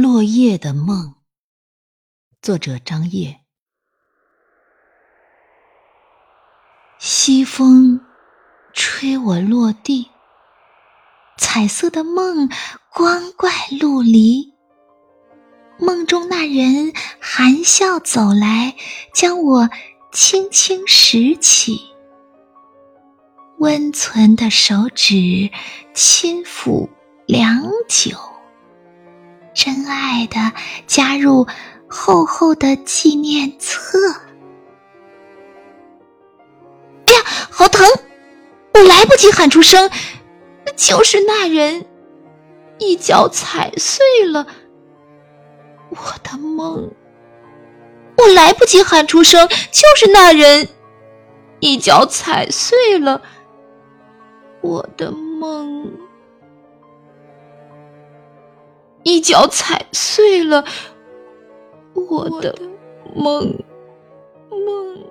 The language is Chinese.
落叶的梦，作者张烨。西风吹我落地，彩色的梦，光怪陆离。梦中那人含笑走来，将我轻轻拾起，温存的手指轻抚良久。真爱的加入厚厚的纪念册。哎呀，好疼！我来不及喊出声，就是那人一脚踩碎了我的梦。我来不及喊出声，就是那人一脚踩碎了我的梦。一脚踩碎了我的梦梦。